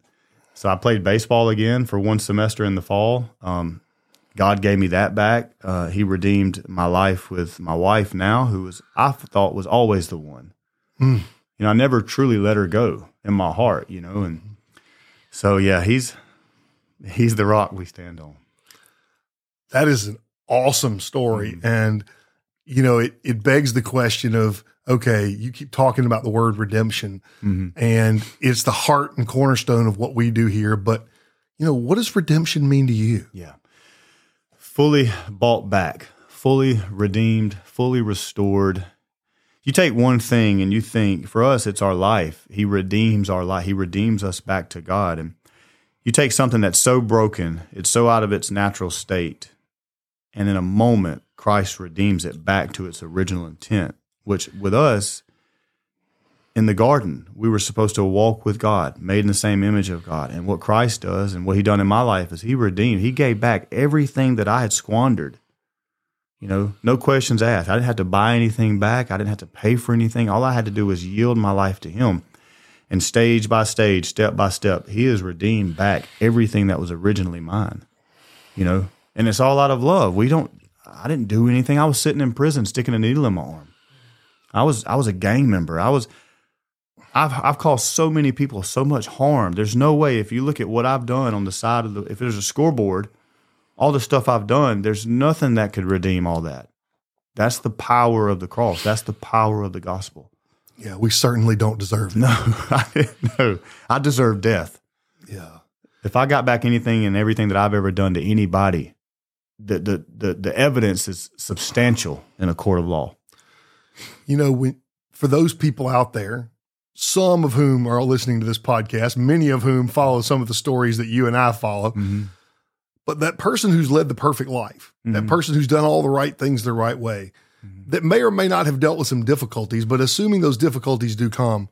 so I played baseball again for one semester in the fall. Um, God gave me that back. Uh, he redeemed my life with my wife now, who was I thought was always the one. Mm. You know, I never truly let her go in my heart. You know, and so yeah, he's he's the rock we stand on. That is an awesome story, mm-hmm. and you know, it it begs the question of okay, you keep talking about the word redemption, mm-hmm. and it's the heart and cornerstone of what we do here, but you know, what does redemption mean to you? Yeah fully bought back, fully redeemed, fully restored. You take one thing and you think, for us, it's our life. He redeems our life. He redeems us back to God. And you take something that's so broken, it's so out of its natural state, and in a moment, Christ redeems it back to its original intent, which with us, in the garden, we were supposed to walk with God, made in the same image of God. And what Christ does and what He done in my life is He redeemed. He gave back everything that I had squandered. You know, no questions asked. I didn't have to buy anything back. I didn't have to pay for anything. All I had to do was yield my life to Him. And stage by stage, step by step, He has redeemed back everything that was originally mine. You know, and it's all out of love. We don't. I didn't do anything. I was sitting in prison, sticking a needle in my arm. I was. I was a gang member. I was. I've I've caused so many people so much harm. There's no way if you look at what I've done on the side of the if there's a scoreboard, all the stuff I've done, there's nothing that could redeem all that. That's the power of the cross. That's the power of the gospel. Yeah, we certainly don't deserve No, [laughs] I, no, I deserve death. Yeah. If I got back anything and everything that I've ever done to anybody, the the the, the evidence is substantial in a court of law. You know, when for those people out there some of whom are listening to this podcast, many of whom follow some of the stories that you and I follow. Mm-hmm. But that person who's led the perfect life, mm-hmm. that person who's done all the right things the right way, mm-hmm. that may or may not have dealt with some difficulties, but assuming those difficulties do come,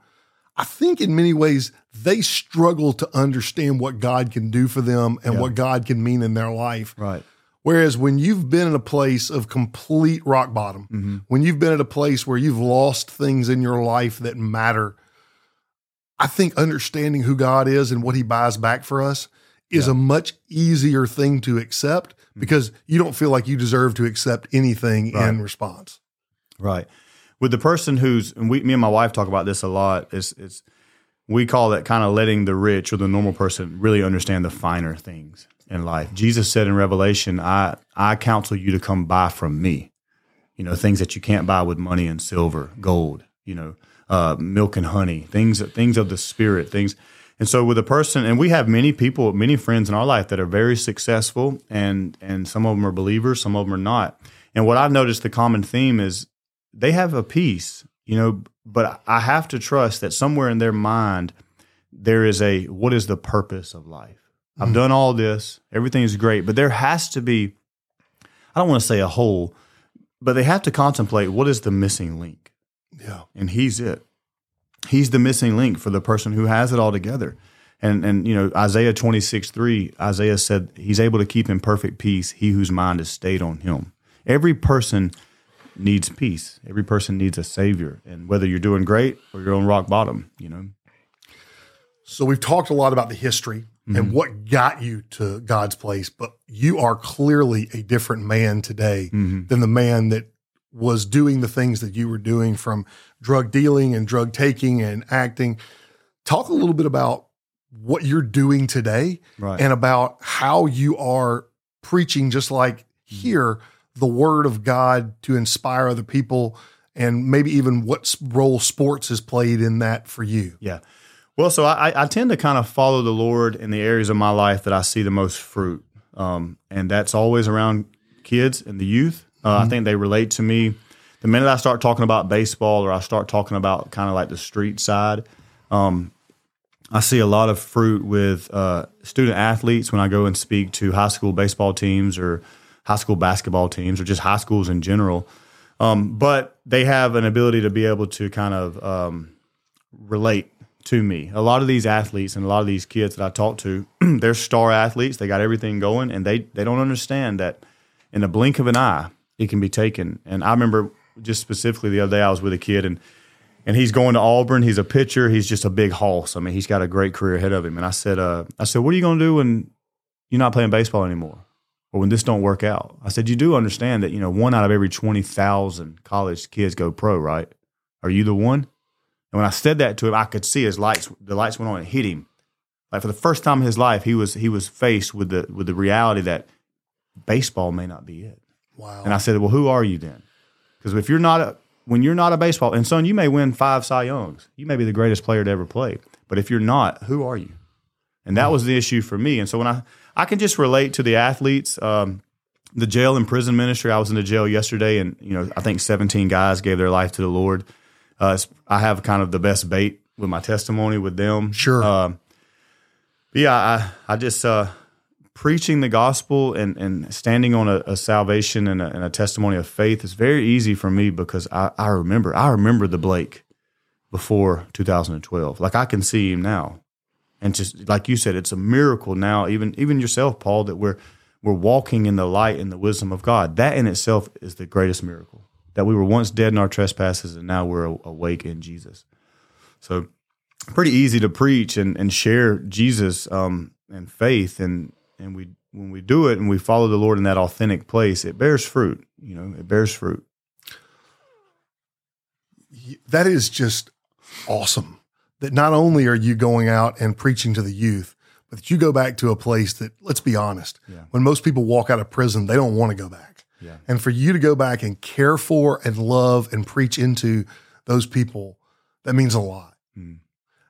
I think in many ways they struggle to understand what God can do for them and yeah. what God can mean in their life. Right. Whereas when you've been in a place of complete rock bottom, mm-hmm. when you've been at a place where you've lost things in your life that matter, I think understanding who God is and what he buys back for us is yeah. a much easier thing to accept mm-hmm. because you don't feel like you deserve to accept anything right. in response. Right. With the person who's, and we, me and my wife talk about this a lot, it's, it's, we call it kind of letting the rich or the normal person really understand the finer things in life. Jesus said in Revelation, I, I counsel you to come buy from me, you know, things that you can't buy with money and silver, gold, you know, uh, milk and honey, things things of the spirit, things. And so with a person, and we have many people, many friends in our life that are very successful, and and some of them are believers, some of them are not. And what I've noticed the common theme is they have a peace, you know, but I have to trust that somewhere in their mind there is a what is the purpose of life? I've mm-hmm. done all this, everything is great, but there has to be I don't want to say a hole, but they have to contemplate what is the missing link. Yeah. And he's it. He's the missing link for the person who has it all together. And and you know, Isaiah 26, 3, Isaiah said he's able to keep in perfect peace he whose mind is stayed on him. Every person needs peace. Every person needs a savior. And whether you're doing great or you're on rock bottom, you know. So we've talked a lot about the history mm-hmm. and what got you to God's place, but you are clearly a different man today mm-hmm. than the man that was doing the things that you were doing from drug dealing and drug taking and acting. Talk a little bit about what you're doing today right. and about how you are preaching, just like mm-hmm. here, the word of God to inspire other people and maybe even what role sports has played in that for you. Yeah. Well, so I, I tend to kind of follow the Lord in the areas of my life that I see the most fruit. Um, and that's always around kids and the youth uh, mm-hmm. I think they relate to me. The minute I start talking about baseball or I start talking about kind of like the street side, um, I see a lot of fruit with uh, student athletes when I go and speak to high school baseball teams or high school basketball teams or just high schools in general. Um, but they have an ability to be able to kind of um, relate to me. A lot of these athletes and a lot of these kids that I talk to, [clears throat] they're star athletes. They got everything going, and they they don't understand that in a blink of an eye, it can be taken. And I remember just specifically the other day, I was with a kid and and he's going to Auburn. He's a pitcher. He's just a big hoss. I mean, he's got a great career ahead of him. And I said, uh, I said, what are you going to do when you're not playing baseball anymore, or when this don't work out? I said, you do understand that you know one out of every twenty thousand college kids go pro, right? Are you the one? And when I said that to him, I could see his lights. The lights went on and hit him. Like for the first time in his life, he was he was faced with the with the reality that baseball may not be it. Wow. And I said, well, who are you then? Because if you're not a when you're not a baseball and son, you may win five Cy Youngs. You may be the greatest player to ever play. But if you're not, who are you? And that was the issue for me. And so when I I can just relate to the athletes. Um, the jail and prison ministry. I was in the jail yesterday, and you know I think 17 guys gave their life to the Lord. Uh, I have kind of the best bait with my testimony with them. Sure. Uh, yeah, I I just uh, preaching the gospel and, and standing on a, a salvation and a, and a, testimony of faith is very easy for me because I, I remember I remember the Blake before 2012. Like I can see him now, and just like you said, it's a miracle now. Even even yourself, Paul, that we're we're walking in the light and the wisdom of God. That in itself is the greatest miracle. That we were once dead in our trespasses and now we're awake in Jesus. So pretty easy to preach and, and share Jesus um, and faith and and we when we do it and we follow the Lord in that authentic place, it bears fruit. You know, it bears fruit. That is just awesome. That not only are you going out and preaching to the youth, but that you go back to a place that, let's be honest, Yeah. when most people walk out of prison, they don't want to go back. Yeah. And for you to go back and care for and love and preach into those people, that means a lot. Mm.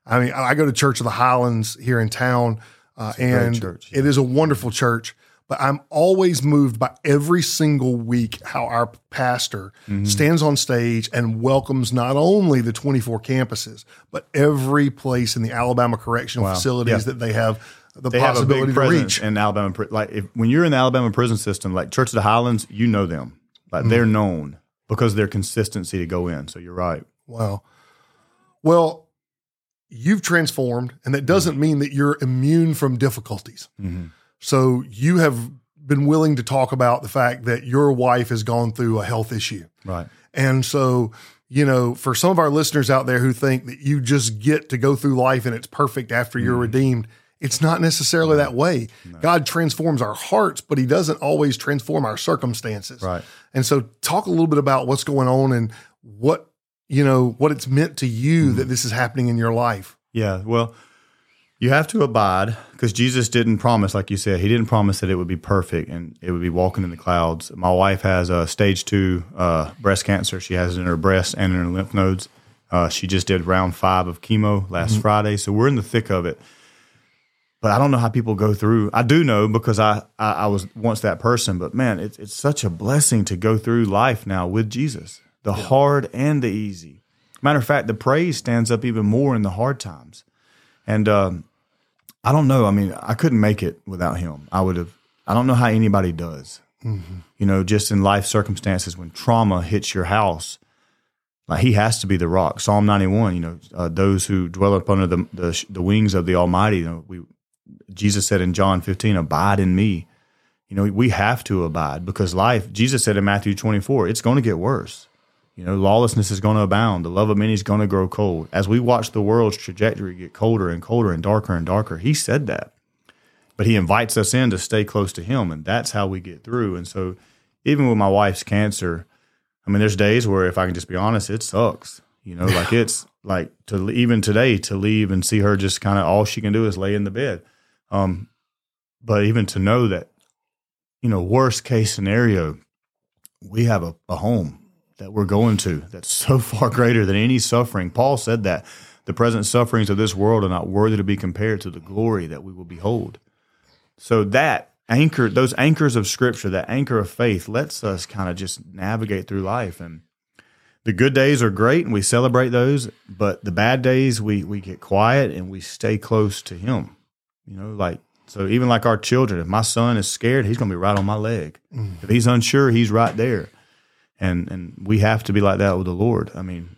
I mean, I go to Church of the Highlands here in town, uh, and church, it is a wonderful church. But I'm always moved by every single week how our pastor Mm-hmm. stands on stage and welcomes not only the 24 campuses, but every place in the Alabama correctional Wow. facilities Yeah. that they have the They have a possibility big to reach. in Alabama. Like if, when you're in the Alabama prison system, like Church of the Highlands, you know them. Like they're mm-hmm. known because of their consistency to go in. So you're right. Wow. Well, you've transformed, and that doesn't mm-hmm. mean that you're immune from difficulties. Mm-hmm. So you have been willing to talk about the fact that your wife has gone through a health issue. Right. And so, you know, for some of our listeners out there who think that you just get to go through life and it's perfect after you're Mm-hmm. redeemed, it's not necessarily that way. God transforms our hearts, but he doesn't always transform our circumstances. Right. And so talk a little bit about what's going on and what, you know, what it's meant to you Mm-hmm. that this is happening in your life. Yeah, well, you have to abide because Jesus didn't promise, like you said, he didn't promise that it would be perfect and it would be walking in the clouds. My wife has a stage two uh, breast cancer. She has it in her breast and in her lymph nodes. Uh, she just did round five of chemo last Friday, so we're in the thick of it. But I don't know how people go through. I do know because I I, I was once that person. But man, it's it's such a blessing to go through life now with Jesus, the hard and the easy. Matter of fact, the praise stands up even more in the hard times. And um, I don't know. I mean, I couldn't make it without him. I would have. I don't know how anybody does. You know, just in life circumstances when trauma hits your house, like he has to be the rock. Psalm ninety one. You know, uh, those who dwell up under the, the the wings of the Almighty. You know, we Jesus said in John fifteen, "Abide in me." You know, we have to abide because life. Jesus said in Matthew twenty four, it's going to get worse. You know, lawlessness is going to abound. The love of many is going to grow cold. As we watch the world's trajectory get colder and colder and darker and darker, he said that. But he invites us in to stay close to him, and that's how we get through. And so, even with my wife's cancer, I mean, there's days where, if I can just be honest, it sucks. You know, like it's like to even today to leave and see her just kind of all she can do is lay in the bed. Um, but even to know that, you know, worst case scenario, we have a, a home that we're going to that's [laughs] so far greater than any suffering. Paul said that the present sufferings of this world are not worthy to be compared to the glory that we will behold. So that anchor, those anchors of scripture, that anchor of faith lets us kind of just navigate through life. And the good days are great and we celebrate those, but the bad days we we get quiet and we stay close to him. You know, like so even like our children, if my son is scared, he's gonna be right on my leg. If he's unsure, he's right there. And and we have to be like that with the Lord. I mean,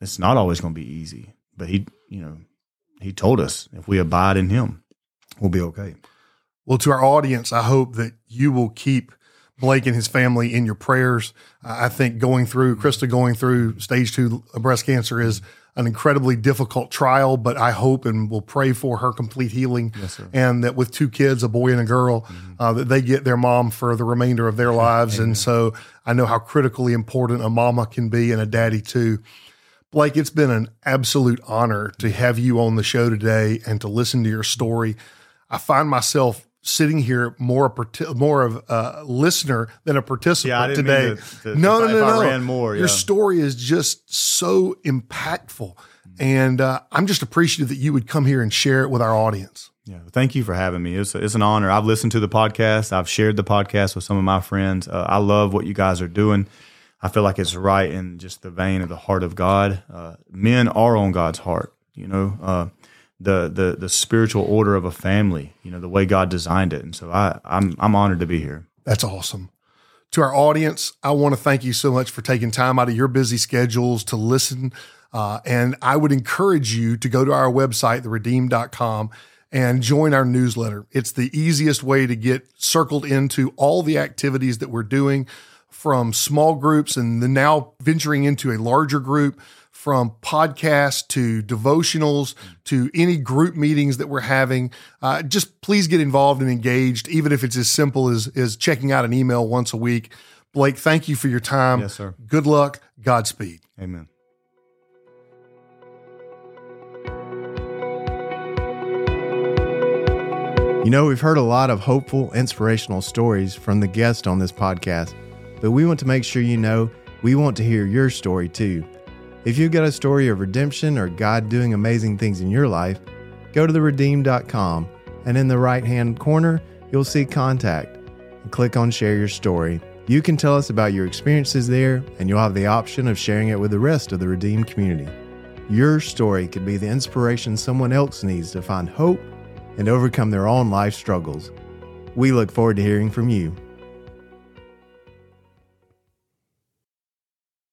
it's not always gonna be easy, but he you know, he told us if we abide in him, we'll be okay. Well, to our audience, I hope that you will keep Blake and his family in your prayers. I think going through, Krista going through stage two breast cancer is an incredibly difficult trial, but I hope and will pray for her complete healing. Yes. And that with two kids, a boy and a girl, uh, that they get their mom for the remainder of their lives. And so I know how critically important a mama can be and a daddy too. Blake, it's been an absolute honor to have you on the show today and to listen to your story. I find myself sitting here more a parti- more of a listener than a participant Yeah, today. to- to- no, if no, no, no. more, Your yeah. story is just so impactful, and uh, I'm just appreciative that you would come here and share it with our audience. Yeah, thank you for having me. It's, it's an honor. I've listened to the podcast. I've shared the podcast with some of my friends. Uh, I love what you guys are doing. I feel like it's right in just the vein of the heart of God. Uh, men are on God's heart. You know, uh, the the the spiritual order of a family. You know, the way God designed it. And so I I'm I'm honored to be here. That's awesome. To our audience, I want to thank you so much for taking time out of your busy schedules to listen. Uh, and I would encourage you to go to our website, theredeemed.com, and join our newsletter. It's the easiest way to get circled into all the activities that we're doing from small groups and the now venturing into a larger group from podcasts to devotionals to any group meetings that we're having. Uh, just please get involved and engaged, even if it's as simple as, as checking out an email once a week. Blake, thank you for your time. Yes, sir. Good luck. Godspeed. Amen. You know, we've heard a lot of hopeful, inspirational stories from the guests on this podcast, but we want to make sure you know we want to hear your story too. If you've got a story of redemption or God doing amazing things in your life, go to theredeemed.com and in the right hand corner, you'll see contact click on share your story. You can tell us about your experiences there, and you'll have the option of sharing it with the rest of the Redeemed community. Your story could be the inspiration someone else needs to find hope and overcome their own life struggles. We look forward to hearing from you.